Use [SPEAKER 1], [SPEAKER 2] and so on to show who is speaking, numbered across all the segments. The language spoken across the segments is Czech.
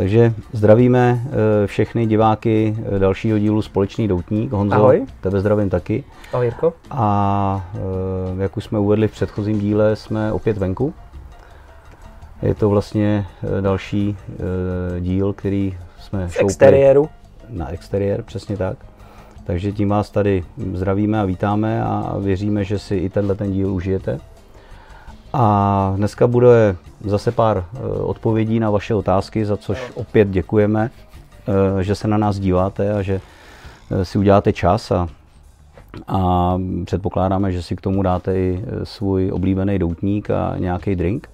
[SPEAKER 1] Takže zdravíme eh, všechny diváky eh, dalšího dílu Společný doutník. Honzo,
[SPEAKER 2] Ahoj.
[SPEAKER 1] tebe zdravím taky.
[SPEAKER 2] Ahoj Jirko.
[SPEAKER 1] A eh, jak už jsme uvedli v předchozím díle, jsme opět venku. Je to vlastně další díl, který jsme
[SPEAKER 2] v exteriéru.
[SPEAKER 1] Na exteriér, přesně tak. Takže tím vás tady zdravíme a vítáme a věříme, že si i tenhle ten díl užijete. A dneska bude zase pár eh, odpovědí na vaše otázky, za což opět děkujeme, eh, že se na nás díváte a že eh, si uděláte čas a, a předpokládáme, že si k tomu dáte i svůj oblíbený doutník a nějaký drink.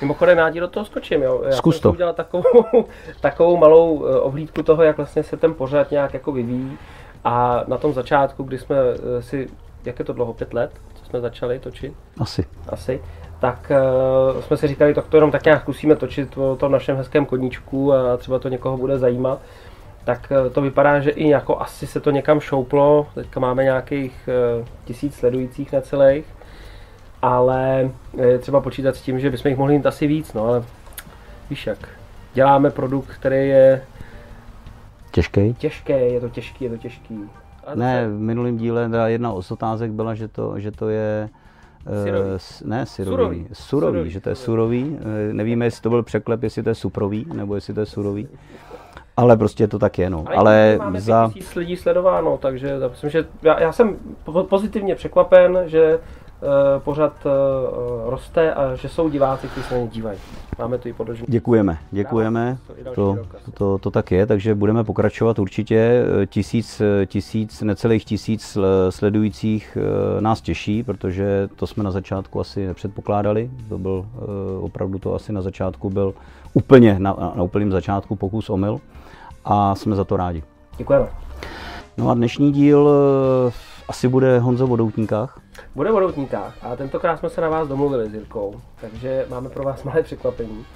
[SPEAKER 2] Mimochodem, já ti do toho skočím, jo. Já
[SPEAKER 1] Zkus to.
[SPEAKER 2] udělal takovou, takovou malou ohlídku toho, jak vlastně se ten pořad nějak jako vyvíjí. A na tom začátku, kdy jsme si, jak je to dlouho, pět let, co jsme začali točit?
[SPEAKER 1] Asi.
[SPEAKER 2] Asi tak uh, jsme si říkali, tak to jenom tak nějak zkusíme točit o tom našem hezkém koníčku a třeba to někoho bude zajímat. Tak uh, to vypadá, že i jako asi se to někam šouplo, teďka máme nějakých uh, tisíc sledujících necelých, ale je třeba počítat s tím, že bychom jich mohli mít asi víc, no ale víš jak, děláme produkt, který je
[SPEAKER 1] Těžký?
[SPEAKER 2] Těžký, je to těžký, je to těžký.
[SPEAKER 1] ne, v minulém díle jedna z otázek byla, že to, že to je
[SPEAKER 2] Syrový.
[SPEAKER 1] Uh, ne, syrový.
[SPEAKER 2] Surový.
[SPEAKER 1] Surový, surový, že to je surový. Uh, nevíme, jestli to byl překlep, jestli to je suprový, nebo jestli to je surový. Ale prostě to tak je, no.
[SPEAKER 2] Ale,
[SPEAKER 1] Ale
[SPEAKER 2] máme
[SPEAKER 1] za...
[SPEAKER 2] lidí sledováno, takže já myslím, že já, já jsem pozitivně překvapen, že uh, pořád uh, roste a že jsou diváci, kteří se na ně dívají. Máme to i podložené.
[SPEAKER 1] Děkujeme, děkujeme. To, to, to, to tak je, takže budeme pokračovat určitě. Tisíc, tisíc, necelých tisíc sledujících nás těší, protože to jsme na začátku asi nepředpokládali. To byl opravdu to asi na začátku byl úplně na, na úplném začátku pokus omyl a jsme za to rádi.
[SPEAKER 2] Děkujeme.
[SPEAKER 1] No a dnešní díl asi bude Honzo o doutníkách.
[SPEAKER 2] Bude o doutníkách a tentokrát jsme se na vás domluvili s Jirkou, takže máme pro vás malé překvapení.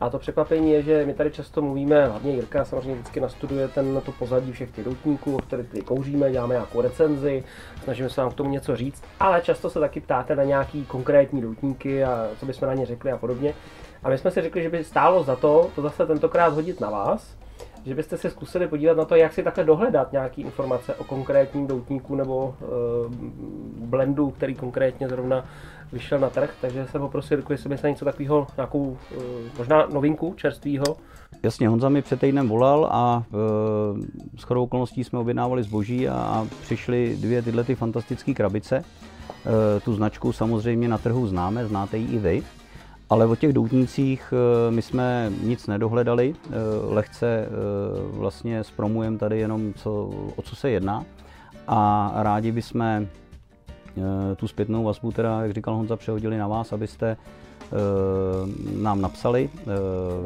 [SPEAKER 2] A to překvapení je, že my tady často mluvíme, hlavně Jirka samozřejmě vždycky nastuduje ten, to pozadí všech těch doutníků, o kterých tady kouříme, děláme nějakou recenzi, snažíme se vám k tomu něco říct, ale často se taky ptáte na nějaký konkrétní doutníky a co bychom na ně řekli a podobně. A my jsme si řekli, že by stálo za to to zase tentokrát hodit na vás, že byste se zkusili podívat na to, jak si takhle dohledat nějaké informace o konkrétním doutníku nebo e, blendu, který konkrétně zrovna vyšel na trh, takže jsem poprosil, jestli by se něco takového, nějakou e, možná novinku čerstvého.
[SPEAKER 1] Jasně, Honza mi před týdnem volal a e, s chodou okolností jsme objednávali zboží a, a přišly dvě tyhle ty fantastické krabice. E, tu značku samozřejmě na trhu známe, znáte ji i vy. Ale o těch doutnících my jsme nic nedohledali, lehce vlastně zpromujeme tady jenom, co, o co se jedná. A rádi bychom tu zpětnou vazbu, teda, jak říkal Honza, přehodili na vás, abyste nám napsali.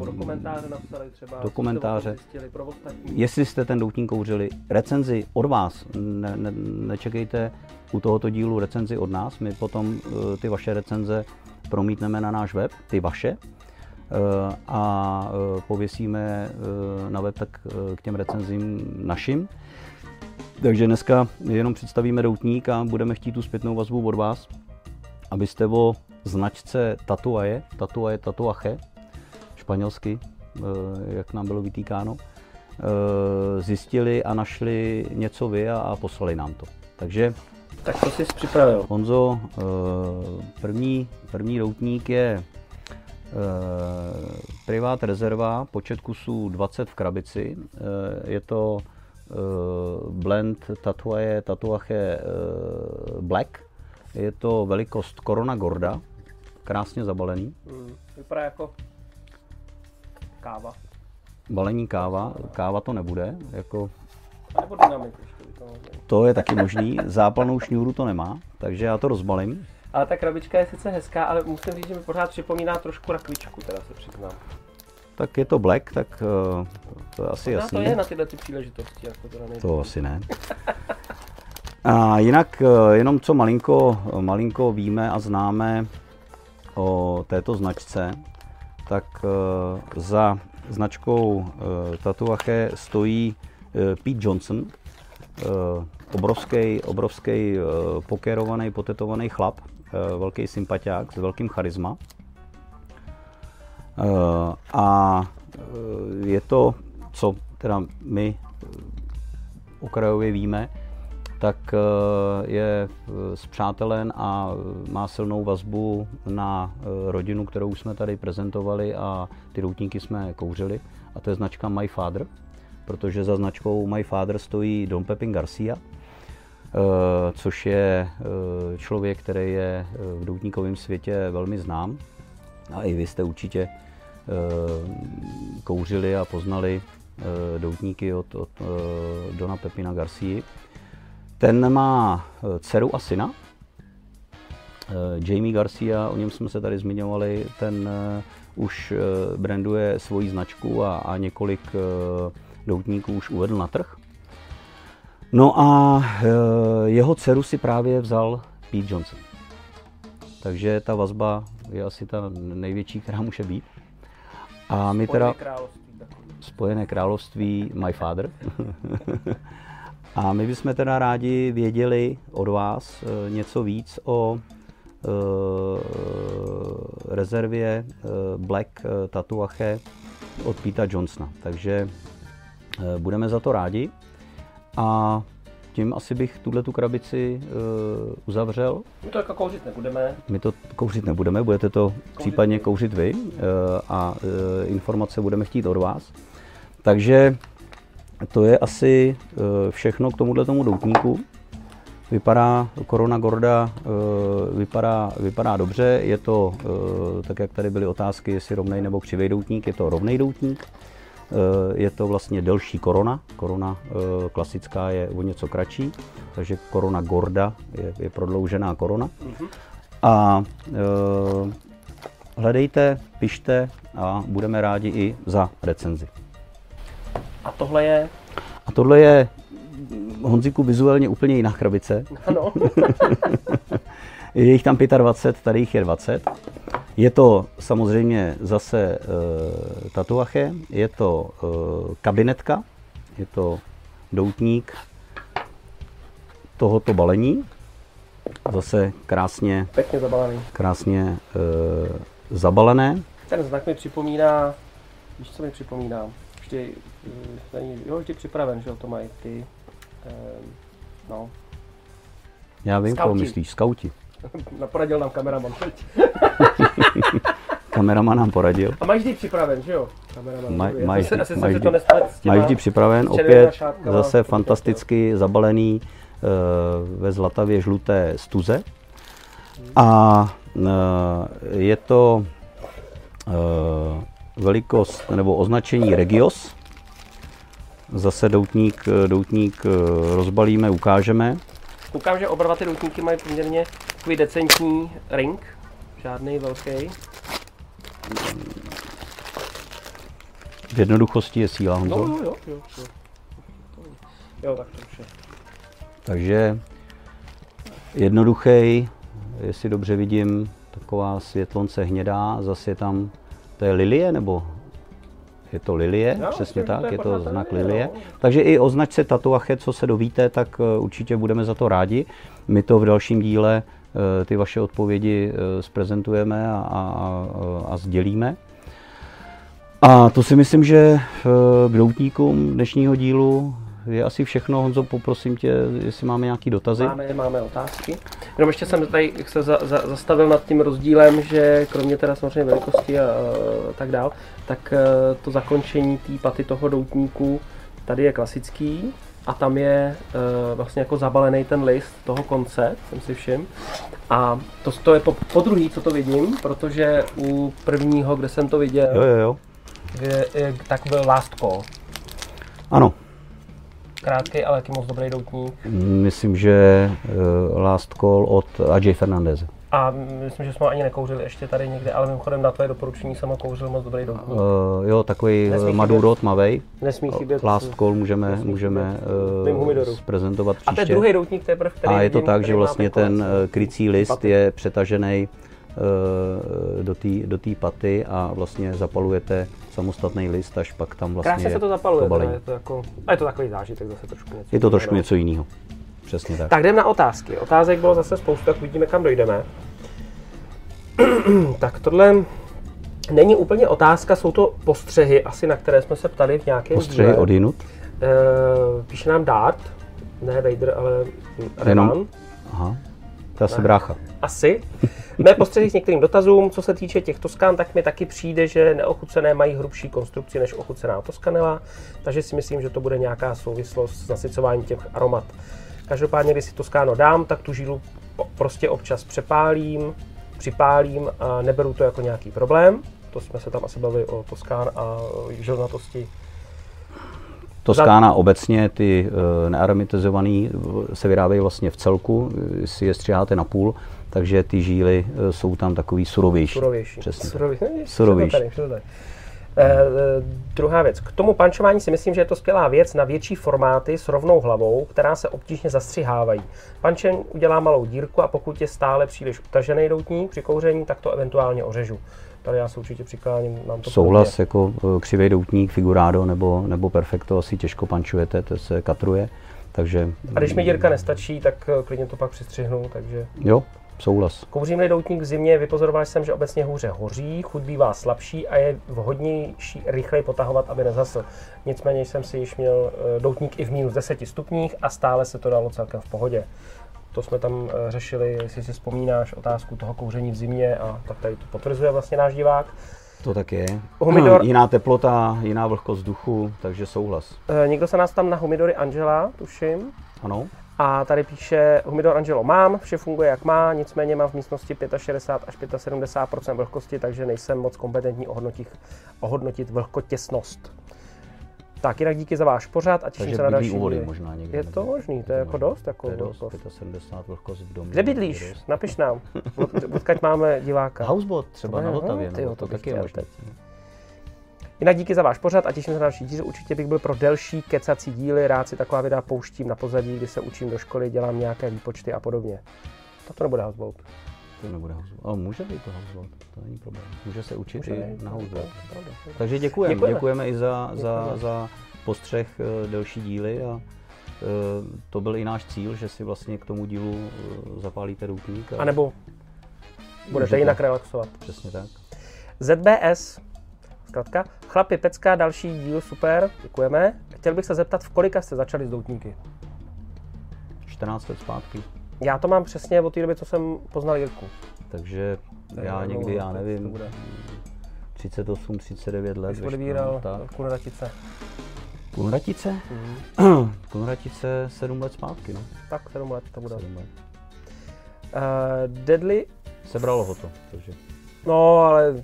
[SPEAKER 2] Do komentáře napsali třeba.
[SPEAKER 1] Do komentáře.
[SPEAKER 2] Zjistili,
[SPEAKER 1] Jestli jste ten doutník kouřili, recenzi od vás. Ne, ne, nečekejte u tohoto dílu recenzi od nás. My potom ty vaše recenze promítneme na náš web, ty vaše, a pověsíme na web tak k těm recenzím našim. Takže dneska jenom představíme doutník a budeme chtít tu zpětnou vazbu od vás, abyste o značce Tatuaje, Tatuaje, Tatuache, španělsky, jak nám bylo vytýkáno, zjistili a našli něco vy a poslali nám to. Takže
[SPEAKER 2] tak to jsi připravil.
[SPEAKER 1] Honzo, první, první doutník je privát rezerva, počet kusů 20 v krabici. Je to blend Tatuaje, Tatuache Black. Je to velikost Corona Gorda, krásně zabalený.
[SPEAKER 2] Hmm, vypadá jako káva.
[SPEAKER 1] Balení káva, káva to nebude, jako
[SPEAKER 2] nebo dynamit
[SPEAKER 1] to je taky možný. Zápalnou šňůru to nemá, takže já to rozbalím.
[SPEAKER 2] Ale ta krabička je sice hezká, ale musím říct, že mi pořád připomíná trošku rakvičku, teda se přiznám.
[SPEAKER 1] Tak je to black, tak uh, to je asi
[SPEAKER 2] Možná
[SPEAKER 1] jasný.
[SPEAKER 2] to je na tyhle ty příležitosti. Jako teda nejde.
[SPEAKER 1] To asi ne. A jinak uh, jenom co malinko, malinko víme a známe o této značce, tak uh, za značkou Tatuache stojí Pete Johnson, obrovský, obrovský pokerovaný, potetovaný chlap, velký sympatiák s velkým charisma. A je to, co teda my okrajově víme, tak je zpřátelen a má silnou vazbu na rodinu, kterou jsme tady prezentovali a ty doutníky jsme kouřili. A to je značka My Father, protože za značkou My Father stojí Don Pepin Garcia, což je člověk, který je v doutníkovém světě velmi znám. A i vy jste určitě kouřili a poznali doutníky od, od Dona Pepina Garcia. Ten má dceru a syna. Jamie Garcia, o něm jsme se tady zmiňovali, ten už branduje svoji značku a, a několik doutníků už uvedl na trh. No a jeho dceru si právě vzal Pete Johnson. Takže ta vazba je asi ta největší, která může být. A my teda... Spojené království My Father. a my bychom teda rádi věděli od vás něco víc o rezervě Black Tatuache od Pita Johnsona. Takže budeme za to rádi. A tím asi bych tuhle tu krabici uh, uzavřel.
[SPEAKER 2] My to jako kouřit nebudeme.
[SPEAKER 1] My to kouřit nebudeme, budete to kouřit případně vy. kouřit vy uh, a uh, informace budeme chtít od vás. Takže to je asi uh, všechno k tomuhle tomu doutníku. Vypadá, Corona Gorda uh, vypadá, vypadá dobře, je to, uh, tak jak tady byly otázky, jestli rovnej nebo křivý doutník, je to rovnej doutník. Je to vlastně delší korona. Korona klasická je o něco kratší, takže korona gorda je, je prodloužená korona. A e, hledejte, pište a budeme rádi i za recenzi.
[SPEAKER 2] A tohle je?
[SPEAKER 1] A tohle je Honziku vizuálně úplně jiná krabice.
[SPEAKER 2] Ano.
[SPEAKER 1] je jich tam 25, tady jich je 20. Je to samozřejmě zase e, tatuache, je to e, kabinetka, je to doutník tohoto balení. Zase krásně,
[SPEAKER 2] Pěkně zabalený.
[SPEAKER 1] krásně e, zabalené.
[SPEAKER 2] Ten znak mi připomíná, víš, co mi připomíná? Vždy, není, jo, vždy připraven, že to mají ty, e, no.
[SPEAKER 1] Já vím, koho myslíš, skauti.
[SPEAKER 2] Poradil nám kameraman.
[SPEAKER 1] Kameraman nám poradil.
[SPEAKER 2] A máš vždy připraven, že jo? Kameraman.
[SPEAKER 1] Maj,
[SPEAKER 2] dobrý.
[SPEAKER 1] maj,
[SPEAKER 2] Asi- asi jsem
[SPEAKER 1] maj
[SPEAKER 2] si
[SPEAKER 1] vždy- vždy připraven, opět
[SPEAKER 2] šátkama.
[SPEAKER 1] zase fantasticky zabalený eh, ve zlatavě žluté stuze. A eh, je to eh, velikost nebo označení Regios. Zase doutník, doutník rozbalíme, ukážeme.
[SPEAKER 2] Koukám, že oba dva ty doutníky mají poměrně takový decentní ring. Žádný velký.
[SPEAKER 1] V jednoduchosti je síla,
[SPEAKER 2] No
[SPEAKER 1] Honzo.
[SPEAKER 2] jo, jo, jo. Jo, jo tak to už je.
[SPEAKER 1] Takže jednoduchý, jestli dobře vidím, taková světlonce hnědá, zase je tam, to je lilie, nebo je to lilie,
[SPEAKER 2] Jo,
[SPEAKER 1] přesně tak,
[SPEAKER 2] je
[SPEAKER 1] to znak
[SPEAKER 2] lilie,
[SPEAKER 1] lilie.
[SPEAKER 2] no.
[SPEAKER 1] Takže i o značce Tatuache, co se dovíte, tak eh, určitě budeme za to rádi. My to v dalším díle ty vaše odpovědi eh, zprezentujeme a, a, a, sdělíme. A to si myslím, že eh, k doutníkům dnešního dílu je asi všechno. Honzo, poprosím tě, jestli máme nějaké dotazy.
[SPEAKER 2] Máme, máme otázky. Jenom ještě jsem tady se za, za, zastavil nad tím rozdílem, že kromě teda samozřejmě velikosti a, a tak dál, tak eh, to zakončení té paty toho doutníku tady je klasický a tam je eh, vlastně jako zabalený ten list toho konce, jsem si všiml. A to, to je po, po druhý, co to vidím, protože u prvního, kde jsem to viděl,
[SPEAKER 1] Jo, jo, jo.
[SPEAKER 2] je, je, tak byl last call.
[SPEAKER 1] Ano,
[SPEAKER 2] Krátký, ale taky moc dobrý doutník.
[SPEAKER 1] myslím, že eh, last call od Ajay Fernandeze.
[SPEAKER 2] A myslím, že jsme ho ani nekouřili ještě tady někde, ale mimochodem na tvoje doporučení jsem ho kouřil moc dobrý doutník.
[SPEAKER 1] Uh, jo, takový
[SPEAKER 2] Nesmí
[SPEAKER 1] uh,
[SPEAKER 2] chybět.
[SPEAKER 1] Maduro tmavej.
[SPEAKER 2] Nesmí chybět.
[SPEAKER 1] Last call můžeme,
[SPEAKER 2] nesmí
[SPEAKER 1] můžeme uh,
[SPEAKER 2] humidoru.
[SPEAKER 1] zprezentovat
[SPEAKER 2] A to je
[SPEAKER 1] příště.
[SPEAKER 2] druhý doutník teprve, který
[SPEAKER 1] A je to tak, že vlastně
[SPEAKER 2] ten
[SPEAKER 1] krycí list
[SPEAKER 2] Paty.
[SPEAKER 1] je přetažený uh, do té do té paty a vlastně zapalujete samostatný list, až pak tam vlastně
[SPEAKER 2] Krásně se to zapaluje,
[SPEAKER 1] to balení.
[SPEAKER 2] je to jako, a je to takový zážitek zase trošku něco.
[SPEAKER 1] Je to trošku něco jiného. Přesně tak.
[SPEAKER 2] Tak jdeme na otázky. Otázek bylo zase spoustu, tak uvidíme, kam dojdeme. tak tohle, Není úplně otázka, jsou to postřehy, asi na které jsme se ptali v nějakém
[SPEAKER 1] Postřehy
[SPEAKER 2] díle.
[SPEAKER 1] od jinut?
[SPEAKER 2] Eh, píše nám Dart, ne Vader, ale
[SPEAKER 1] Jenom-
[SPEAKER 2] Revan.
[SPEAKER 1] Aha. To asi brácha.
[SPEAKER 2] Asi. Mé postřehy k některým dotazům, co se týče těch Toskán, tak mi taky přijde, že neochucené mají hrubší konstrukci než ochucená Toskanela, takže si myslím, že to bude nějaká souvislost s nasycováním těch aromat. Každopádně, když si Toskáno dám, tak tu žílu prostě občas přepálím, připálím a neberu to jako nějaký problém. To jsme se tam asi bavili o Toskán a žilnatosti.
[SPEAKER 1] Toskána obecně, ty uh, nearomatizovaný eh, se vyrábějí vlastně v celku, eh, si je střiháte na půl, takže ty žíly eh, jsou tam takový surovější.
[SPEAKER 2] Surovější.
[SPEAKER 1] Přesně.
[SPEAKER 2] Surově, ne,
[SPEAKER 1] Surovější.
[SPEAKER 2] všechno Eh, druhá věc. K tomu pančování si myslím, že je to skvělá věc na větší formáty s rovnou hlavou, která se obtížně zastřihávají. Pančen udělá malou dírku a pokud je stále příliš utažený doutník při kouření, tak to eventuálně ořežu. Tady já se určitě přikláním, mám to
[SPEAKER 1] Souhlas, jako eh, křivý doutník, figurado nebo, nebo perfecto asi těžko pančujete, to se katruje, takže
[SPEAKER 2] A když mi dírka nestačí, tak eh, klidně to pak přistřihnu, takže
[SPEAKER 1] jo, souhlas.
[SPEAKER 2] Kouřím-li doutník v zimě, vypozoroval jsem, že obecně hůře hoří, chuť bývá slabší a je vhodnější rychleji potahovat, aby nezasl. Nicméně jsem si již měl eh, doutník i v minus 10 stupních a stále se to dalo celkem v pohodě. To jsme tam eh, řešili, jestli si vzpomínáš, otázku toho kouření v zimě a tak tady to potvrzuje vlastně náš divák.
[SPEAKER 1] To tak je.
[SPEAKER 2] Humidor-
[SPEAKER 1] Jiná teplota, jiná vlhkost vzduchu, takže souhlas.
[SPEAKER 2] Eh, Někdo se nás tam na Humidory Angela, tuším,
[SPEAKER 1] Ano,
[SPEAKER 2] A tady píše, Humidor Angelo mám, vše funguje jak má, nicméně mám v místnosti 65 až 75% vlhkosti, takže nejsem moc kompetentní ohodnotit, ohodnotit vlhkotěsnost. Tak, jinak díky za váš pořad a těším
[SPEAKER 1] takže
[SPEAKER 2] se na další
[SPEAKER 1] u vody
[SPEAKER 2] díly.
[SPEAKER 1] možná někde.
[SPEAKER 2] Je to možný, to je jako dost, jako
[SPEAKER 1] To je dost,
[SPEAKER 2] vlhkost.
[SPEAKER 1] 75 vlhkost v domě.
[SPEAKER 2] Kde bydlíš?
[SPEAKER 1] dost.
[SPEAKER 2] Napiš nám. Od- Odkud máme diváka.
[SPEAKER 1] Housebot třeba na
[SPEAKER 2] Aha,
[SPEAKER 1] Vltavě,
[SPEAKER 2] tyjo,
[SPEAKER 1] no,
[SPEAKER 2] to
[SPEAKER 1] to taky je
[SPEAKER 2] teď. Jinak díky za váš pořad a těším se na další díl. Určitě bych byl pro delší kecací díly, rád si taková videa pouštím na pozadí, kdy se učím do školy, dělám nějaké výpočty a podobně. Tak to nebude houseboat.
[SPEAKER 1] To nebude housebot. Ale může být to housebot, to není problém. Může se učit
[SPEAKER 2] Může
[SPEAKER 1] i
[SPEAKER 2] být,
[SPEAKER 1] na
[SPEAKER 2] je
[SPEAKER 1] Takže děkujeme.
[SPEAKER 2] Děkujeme.
[SPEAKER 1] Děkujeme i za, za,
[SPEAKER 2] Děkujeme.
[SPEAKER 1] za postřeh eh, delší díly a eh, to byl i náš cíl, že si vlastně k tomu dílu eh, zapálíte doutník.
[SPEAKER 2] A nebo budete jinak relaxovat.
[SPEAKER 1] Přesně tak.
[SPEAKER 2] ZBS, zkrátka, chlapi, pecka, další díl, super, děkujeme. Chtěl bych se zeptat, v kolika jste začali s doutníky?
[SPEAKER 1] 14 let zpátky.
[SPEAKER 2] Já to mám přesně od té doby, co jsem poznal Jirku.
[SPEAKER 1] Takže
[SPEAKER 2] je
[SPEAKER 1] já
[SPEAKER 2] dlouho,
[SPEAKER 1] někdy, já nevím,
[SPEAKER 2] bude.
[SPEAKER 1] 38, 39 let.
[SPEAKER 2] Když odebíral
[SPEAKER 1] tak.
[SPEAKER 2] Kunratice.
[SPEAKER 1] Kunratice?
[SPEAKER 2] Mhm.
[SPEAKER 1] Kunratice 7 let zpátky, no.
[SPEAKER 2] Tak 7 let to bude.
[SPEAKER 1] 7 let.
[SPEAKER 2] Uh, Deadly,
[SPEAKER 1] Sebralo ho to, takže
[SPEAKER 2] no ale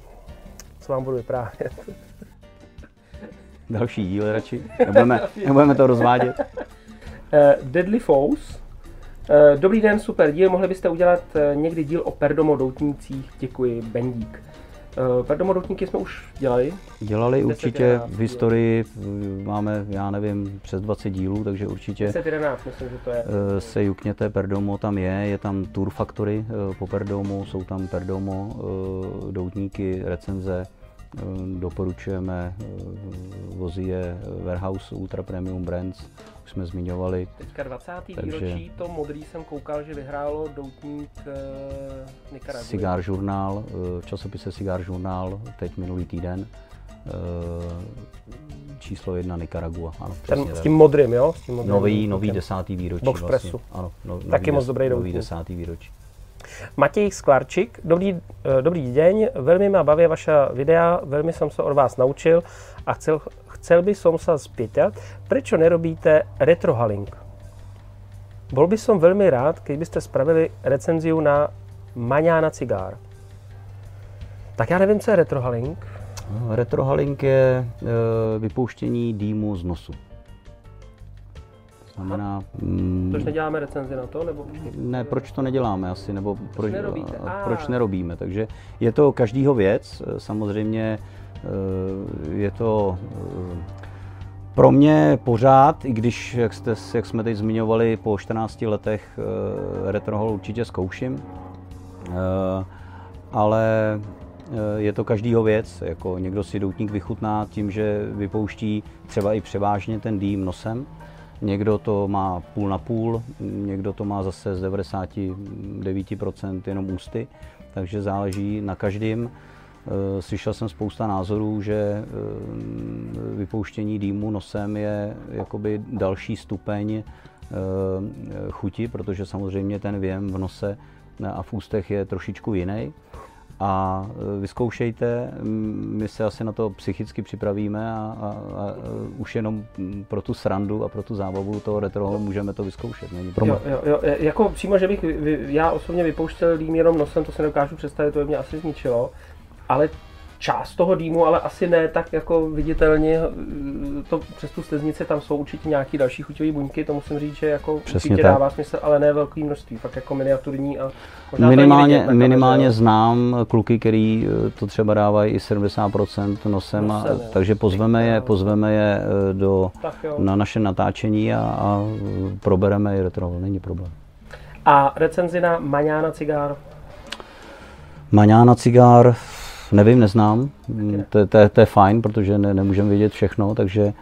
[SPEAKER 2] co vám budu vyprávět.
[SPEAKER 1] další díl radši. Nebudeme, nebudeme to rozvádět.
[SPEAKER 2] Uh, Deadly Foes. Uh, dobrý den, super díl. Mohli byste udělat uh, někdy díl o Perdomo doutnících? Děkuji, Bendík. Uh, Perdomo doutníky jsme už dělali.
[SPEAKER 1] Dělali
[SPEAKER 2] 10,
[SPEAKER 1] určitě
[SPEAKER 2] 11
[SPEAKER 1] v historii, máme, já nevím, přes 20 dílů, takže určitě
[SPEAKER 2] 10-11, myslím, že to je.
[SPEAKER 1] eh, se jukněte, Perdomo tam je, je tam Tour Factory eh, po Perdomu, jsou tam Perdomo eh, doutníky, recenze, eh, doporučujeme, eh, vozí je Warehouse Ultra Premium Brands, už jsme zmiňovali,
[SPEAKER 2] Teďka 20.
[SPEAKER 1] Takže-
[SPEAKER 2] výročí, to modrý jsem koukal, že vyhrálo doutník Nicaragua.
[SPEAKER 1] Cigar Journal, eh, v časopise Cigar Journal, teď minulý týden, eh, číslo jedna Nicaragua, ano,
[SPEAKER 2] Ten, s tím modrým, jo? S tím modrým
[SPEAKER 1] Nový, nový desátý výročí.
[SPEAKER 2] Box
[SPEAKER 1] vlastně.
[SPEAKER 2] pressu.
[SPEAKER 1] Ano, no, nový
[SPEAKER 2] Taky moc dobrý
[SPEAKER 1] Nový
[SPEAKER 2] doutník.
[SPEAKER 1] desátý výročí.
[SPEAKER 2] Matěj Sklarčík, dobrý, eh, dobrý deň, veľmi ma bavia vaša videa, veľmi som sa od vás naučil a chcel, chcel by som sa spýtať, prečo nerobíte retrohaling? Bol by som veľmi rád, keď byste spravili recenziu na Maňána cigár. Tak já nevím, co je retrohaling.
[SPEAKER 1] No, Retrohalink je e, vypouštění dýmu z nosu. Znamená, mm,
[SPEAKER 2] Proč neděláme recenzi na to? Nebo
[SPEAKER 1] ne, proč to neděláme asi, nebo proč, a-
[SPEAKER 2] Ah.
[SPEAKER 1] proč nerobíme. Takže je to každýho věc, samozřejmě e, je to e, pro mě pořád, i když, jak, jste, jak jsme teď zmiňovali, po 14 letech e, retrohol určitě zkouším, ale je to každýho věc. Jako někdo si doutník vychutná tím, že vypouští třeba i převážně ten dým nosem, někdo to má půl na půl, někdo to má zase z 99% jenom ústy, takže záleží na každém. Slyšel jsem spousta názorů, že vypouštění dýmu nosem je jakoby další stupeň chuti, protože samozřejmě ten věm v nose a v ústech je trošičku jiný a e, vyzkoušejte, my se asi na to psychicky připravíme a, a, a už jenom pro tu srandu a pro tu zábavu toho retro můžeme to vyzkoušet, není.
[SPEAKER 2] Jo, jo, jo, jako přímo, že bych já osobně vypouštěl dým jenom nosem, to se nedokážu představit, to by mě asi zničilo, ale část toho dýmu, ale asi ne tak jako viditelně. To přes tu sleznici tam jsou určitě nějaký další chuťové buňky, to musím říct, že jako Přesně určitě tak. dává smysl, ale ne velký množství, fakt jako miniaturní a
[SPEAKER 1] minimálně, vidět, minimálně ale, znám kluky, který eh, to třeba dávají i 70% nosem, nosem a, takže pozveme je, pozveme je eh, do, na naše natáčení a, a probereme je retro, není problém.
[SPEAKER 2] A recenzi na Maňána cigár?
[SPEAKER 1] Maňána cigár, Nevím, neznám. To, to, to je fajn, protože ne, nemůžeme vědět všechno, takže uh,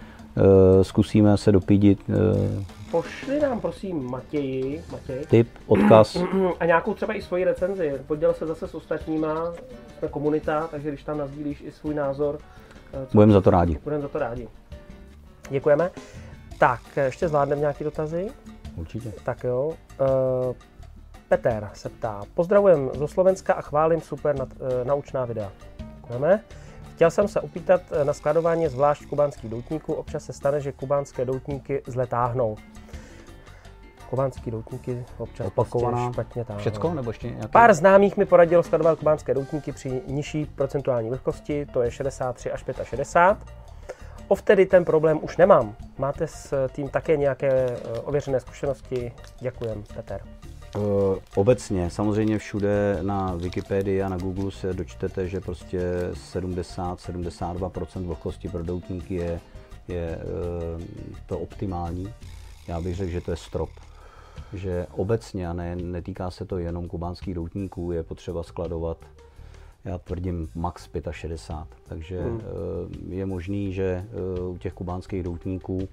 [SPEAKER 1] zkusíme se dopídit. Uh,
[SPEAKER 2] Pošli nám prosím Matěji, Matěj.
[SPEAKER 1] Tip, odkaz.
[SPEAKER 2] A nějakou třeba i svoji recenzi. Poděl se zase s ostatníma, jsme komunita, takže když tam nazdílíš i svůj názor.
[SPEAKER 1] Eh, budeme za to rádi.
[SPEAKER 2] Budeme za to rádi. Děkujeme. Tak, ještě zvládneme nějaké dotazy?
[SPEAKER 1] Určitě.
[SPEAKER 2] Tak jo. Uh, Peter se ptá, pozdravujem zo Slovenska a chválím super nad, e, naučná videa. Děkujeme. Chtěl jsem se upýtat eh, na skladování zvlášť kubánských doutníků. Občas se stane, že kubánské doutníky zle táhnou. Kubánský doutníky občas Opakovaná. Prostě špatně táhnou.
[SPEAKER 1] Všecko nebo ještě nějaký?
[SPEAKER 2] Pár známých mi poradilo skladovat kubánské doutníky při nižší procentuální vlhkosti, to je 63 až 65. Ovtedy ten problém už nemám. Máte s tím také nějaké eh, ověřené zkušenosti? Děkujem, Petr.
[SPEAKER 1] Eh, obecně, samozřejmě všude na Wikipedii a na Google se dočtete, že prostě 70-72% vlhkosti pro doutníky je, je eh, to optimální. Já bych řekl, že to je strop. Že obecně, a ne, netýká se to jenom kubánských doutníků, je potřeba skladovat, já tvrdím, max 65. Takže hmm. Eh, je možný, že u těch kubánských doutníků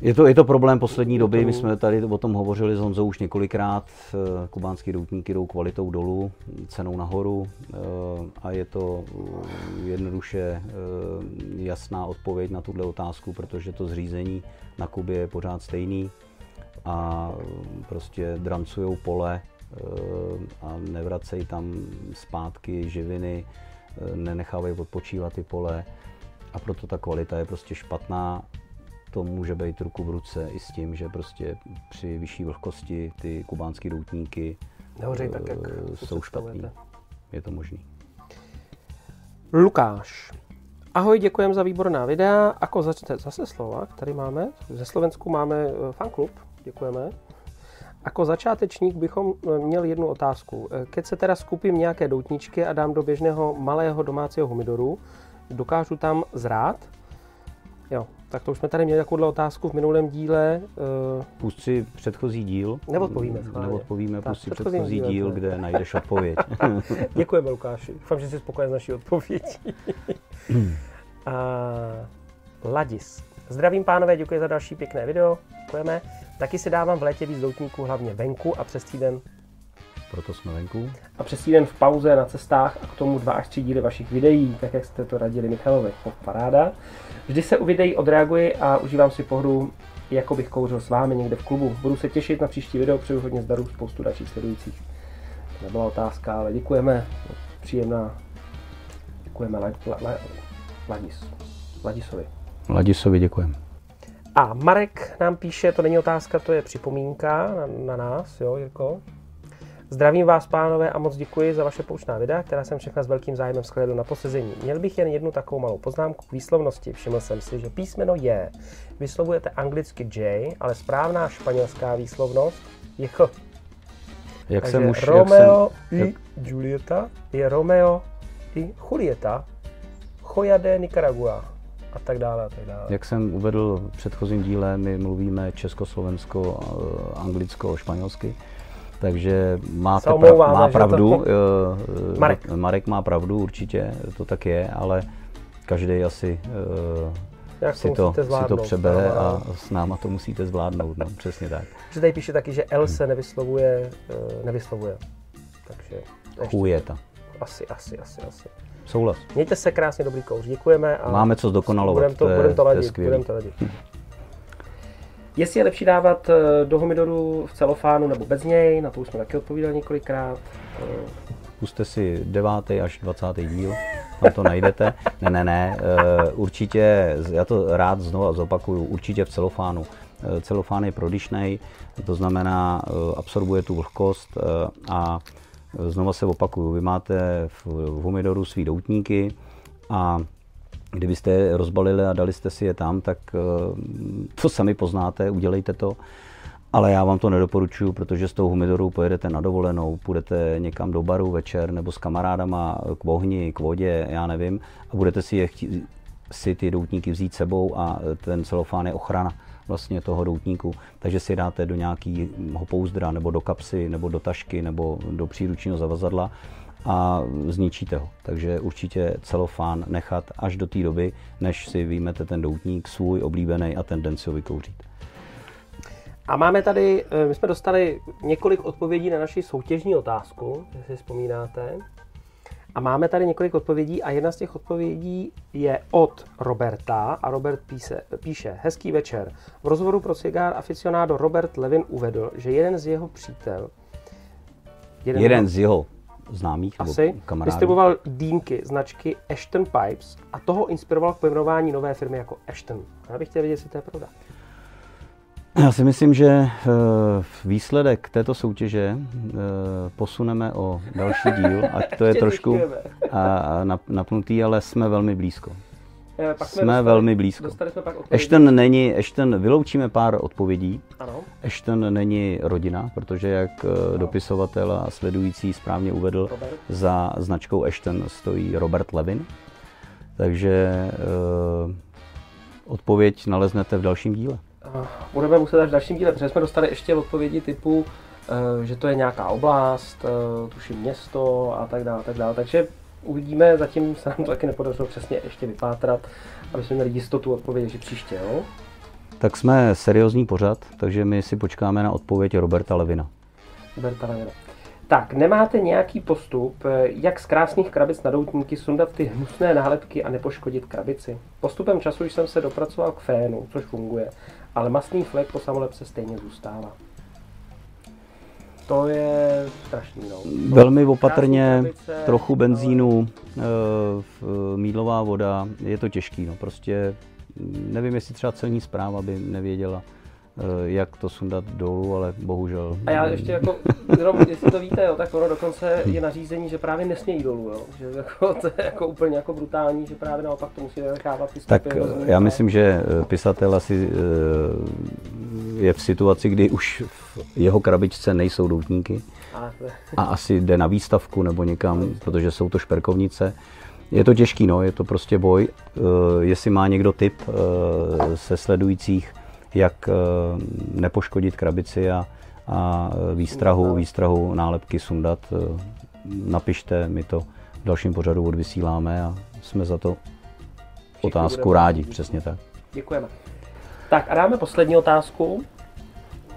[SPEAKER 1] je to, je to problém poslední doby, my jsme tady o tom hovořili s Honzou už několikrát. Eh, kubánský doutníky jdou kvalitou dolů, cenou nahoru eh, a je to eh, jednoduše jasná odpověď na tuhle otázku, protože to zřízení na Kubě je pořád stejný a prostě drancují pole a nevracejí tam zpátky živiny, nenechávají odpočívat ty pole a proto ta kvalita je prostě špatná to může být ruku v ruce i s tím, že prostě při vyšší vlhkosti ty kubánské doutníky
[SPEAKER 2] Nehořej tak, jak
[SPEAKER 1] eh, jsou špatný. Je to možný.
[SPEAKER 2] Lukáš. Ahoj, děkujem za výborná videa. Ako začne zase slova, tady máme. Ze Slovensku máme eh, fanklub, děkujeme. Ako začátečník bychom eh, měli jednu otázku. Keď se teda skupím nějaké doutničky a dám do běžného malého domácího humidoru, dokážu tam zrát? Jo, tak to už jsme tady měli takovou otázku v minulém díle.
[SPEAKER 1] Uh... Pust si předchozí díl.
[SPEAKER 2] Neodpovíme. Schválně.
[SPEAKER 1] Neodpovíme, pust si předchozí díl, díl kde najdeš odpověď.
[SPEAKER 2] Děkujeme, Lukáši. Doufám, že jsi spokojen s naší odpovědí. A Ladis. Zdravím pánové, děkuji za další pěkné video. Děkujeme. Taky si dávám v létě víc doutníků, hlavně venku a přes týden
[SPEAKER 1] proto jsme venku.
[SPEAKER 2] A přes týden v pauze na cestách a k tomu dva až tři díly vašich videí, tak jak jste to radili Michalovi. Paráda. Vždy se u videí odreaguji a užívám si pohru, jako bych kouřil s vámi někde v klubu. Budu se těšit na příští video, přeju hodně zdarů, spoustu dalších sledujících. To nebyla otázka, ale děkujeme. Příjemná. Děkujeme la, la, la, Ladis. Ladisovi.
[SPEAKER 1] Ladisovi děkujeme.
[SPEAKER 2] A Marek nám píše, to není otázka, to je připomínka na, na nás, jo, Jirko? Zdravím vás, pánové, a moc děkuji za vaše poučná videa, která jsem všechna s velkým zájmem shlédl na posezení. Měl bych jen jednu takovou malou poznámku k výslovnosti. Všiml jsem si, že písmeno J vyslovujete anglicky J, ale správná španělská výslovnost je Ch.
[SPEAKER 1] Jak jsem už,
[SPEAKER 2] Romeo
[SPEAKER 1] jak jsem,
[SPEAKER 2] i jak... Julieta je Romeo i Julieta, Joya de Nicaragua a tak dále a tak dále.
[SPEAKER 1] Jak jsem uvedl v předchozím díle, my mluvíme československo, anglicko, španělsky takže máte pra, má pravdu, to... Eh, Marek. Marek má pravdu, určitě to tak je, ale každý asi uh, Jak si, to, si to přebere a s náma to musíte zvládnout, no, přesně tak.
[SPEAKER 2] Že tady píše taky, že L se nevyslovuje, uh, nevyslovuje. Takže
[SPEAKER 1] Chujeta.
[SPEAKER 2] asi, asi, asi, asi.
[SPEAKER 1] Souhlas.
[SPEAKER 2] Mějte se krásně, dobrý kouř. Děkujeme. A
[SPEAKER 1] Máme co zdokonalovat.
[SPEAKER 2] Budeme to, budem to ladit. Budem to ladit. Jestli je lepší dávat eh, do humidoru v celofánu nebo bez něj, na to už jsme taky odpovídali několikrát. Eh,
[SPEAKER 1] Puste si 9. až 20. díl, tam to najdete. Ne, ne, ne, eh, určitě, já to rád znova zopakuju, určitě v celofánu. Celofán je prodyšnej, to znamená, absorbuje tu vlhkost a znova se opakuju, vy máte v humidoru svý doutníky a Kdybyste je rozbalili a dali jste si je tam, tak eh, to sami poznáte, udělejte to. Ale já vám to nedoporučuju, protože s tou humidorou pojedete na dovolenou, půjdete někam do baru večer nebo s kamarádama k ohni, k vodě, já nevím, a budete si je chtít, si ty doutníky vzít sebou a ten celofán je ochrana vlastně toho doutníku, takže si dáte do nějakého pouzdra nebo do kapsy nebo do tašky nebo do příručního zavazadla a zničíte ho. Takže určitě celofán nechat až do té doby, než si vyjmete ten doutník svůj oblíbený a ten den si ho vykouřit.
[SPEAKER 2] A máme tady, eh, my jsme dostali několik odpovědí na naši soutěžní otázku, jestli si vzpomínáte. A máme tady několik odpovědí a jedna z těch odpovědí je od Roberta a Robert píše, píše Hezký večer. V rozhovoru pro Cigar aficionado Robert Levin uvedl, že jeden z jeho přítel jeden,
[SPEAKER 1] Jeden z jeho známých nebo
[SPEAKER 2] asi
[SPEAKER 1] kamarádů.
[SPEAKER 2] distribuoval dýmky značky Ashton Pipes a toho inspiroval k pojmenování nové firmy jako Ashton. Já bych chtěl vědět, jestli to je pravda.
[SPEAKER 1] Já si myslím, že eh, výsledek této soutěže eh, posuneme o další díl, ať to je trošku napnutý, ale jsme velmi blízko.
[SPEAKER 2] Eh, Pak
[SPEAKER 1] Jsme velmi blízko.
[SPEAKER 2] Dostali jsme pak odpovědi.
[SPEAKER 1] Ashton není, Ashton, vyloučíme pár odpovědí.
[SPEAKER 2] Ano.
[SPEAKER 1] Ashton není rodina, protože jak eh, dopisovatel a sledující správně uvedl,
[SPEAKER 2] Robert.
[SPEAKER 1] za značkou Ashton stojí Robert Levin. Takže eh, odpověď naleznete v dalším díle.
[SPEAKER 2] Eh, Budeme muset až v dalším díle, protože jsme dostali ještě odpovědi typu, eh, že to je nějaká oblast, tuším město a tak dále, tak dále. Takže uvidíme, zatím se nám to taky nepodařilo přesně ještě vypátrat, aby jsme měli jistotu odpovědi, že příště, jo?
[SPEAKER 1] Tak jsme seriózní pořad, takže my si počkáme na odpověď Roberta Levina.
[SPEAKER 2] Berta Levina. Tak, nemáte nějaký postup, jak z krásných krabic na doutníky sundat ty hnusné nálepky a nepoškodit krabici? Postupem času jsem se dopracoval k fénu, což funguje, ale masný flek po samolepce stejně zůstává. To je strašný, no.
[SPEAKER 1] Velmi opatrně,
[SPEAKER 2] krabice,
[SPEAKER 1] trochu benzínu, eh, v- mídlová voda, je to těžký. No. Prostě mm, nevím, jestli třeba celní zpráva by nevěděla, eh, jak to sundat dolů, ale bohužel.
[SPEAKER 2] A já ještě jako, jenom, jestli to víte, jo, tak ono dokonce je nařízení, že právě nesmějí dolů, jo. Že jako, to je jako úplně jako brutální, že právě naopak to musíte nechávat ty
[SPEAKER 1] Tak
[SPEAKER 2] rozumí,
[SPEAKER 1] já myslím, že eh, pisatel asi eh, je v situaci, kdy už v jeho krabičce nejsou doutníky
[SPEAKER 2] A,
[SPEAKER 1] asi jde na výstavku nebo někam, protože jsou to šperkovnice. Je to těžký, no, je to prostě boj. Eh, Jestli má někdo tip eh, se sledujících, jak eh, nepoškodit krabici a, a výstrahu, výstrahu nálepky sundat, eh, napište, my to v dalším pořadu odvysíláme a jsme za to otázku rádi. přesně tak.
[SPEAKER 2] Děkujeme. Tak a dáme poslední otázku.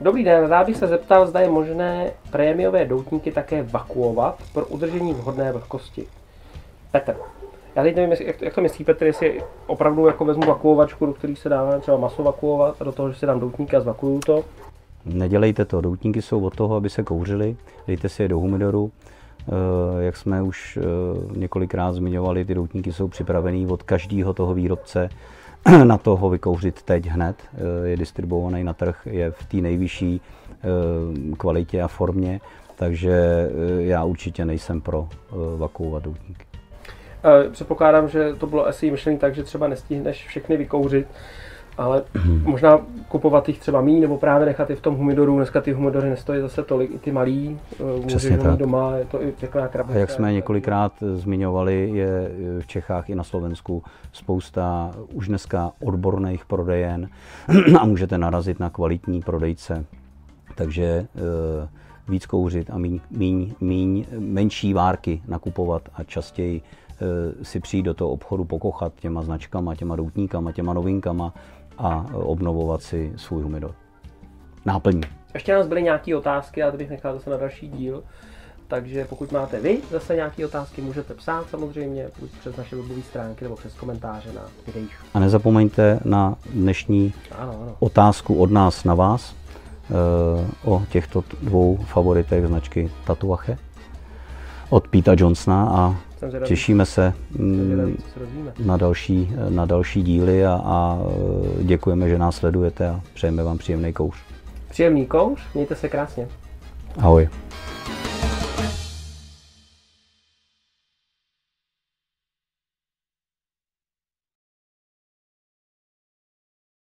[SPEAKER 2] Dobrý den, rád bych se zeptal, zda je možné prémiové doutníky také vakuovat pro udržení vhodné vlhkosti. Petr. Já teď nevím, jak, to- jak to myslí Petr, jestli opravdu jako vezmu vakuovačku, do které se dá třeba maso vakuovat a do toho, že si dám doutníky a zvakuju to.
[SPEAKER 1] Nedělejte to, doutníky jsou od toho, aby se kouřily, dejte si je do humidoru. Eh, Jak jsme už eh, několikrát zmiňovali, ty doutníky jsou připravený od každého toho výrobce na to ho vykouřit teď hned. Eh, Je distribuovaný na trh, je v té nejvyšší kvalitě a formě, takže já určitě nejsem pro vakuovat doutníky.
[SPEAKER 2] Předpokládám, že to bylo asi myšlené tak, že třeba nestihneš všechny vykouřit, ale možná kupovat jich třeba míň, nebo právě nechat je v tom humidoru. Dneska ty humidory nestojí zase tolik, i ty malý, eh, můžeš mít doma, je to i pěkná krabice.
[SPEAKER 1] A jak jsme několikrát zmiňovali, je eh, v Čechách i na Slovensku spousta už dneska odborných prodejen a můžete narazit na kvalitní prodejce. Takže eh, víc kouřit a míň, míň, míň, menší várky nakupovat a častěji si přijít do toho obchodu pokochat těma značkama, těma doutníkama, těma novinkama a eh, obnovovat si svůj humidor. Náplní.
[SPEAKER 2] Ještě nás byly nějaké otázky, ale to bych nechal zase na další díl. takže pokud máte vy zase nějaké otázky, můžete psát samozřejmě, buď přes naše webové stránky nebo přes komentáře na videích.
[SPEAKER 1] A nezapomeňte na dnešní
[SPEAKER 2] Ano, ano.
[SPEAKER 1] otázku od nás na vás eh, o těchto dvou favoritech značky Tatuache od Pita Johnsona a
[SPEAKER 2] zvědavý,
[SPEAKER 1] těšíme se mm,
[SPEAKER 2] zvědavý,
[SPEAKER 1] na další, na další díly a, a eh, děkujeme, že nás sledujete a přejeme vám příjemný kouř.
[SPEAKER 2] Příjemný kouř, mějte se krásně.
[SPEAKER 1] Ahoj.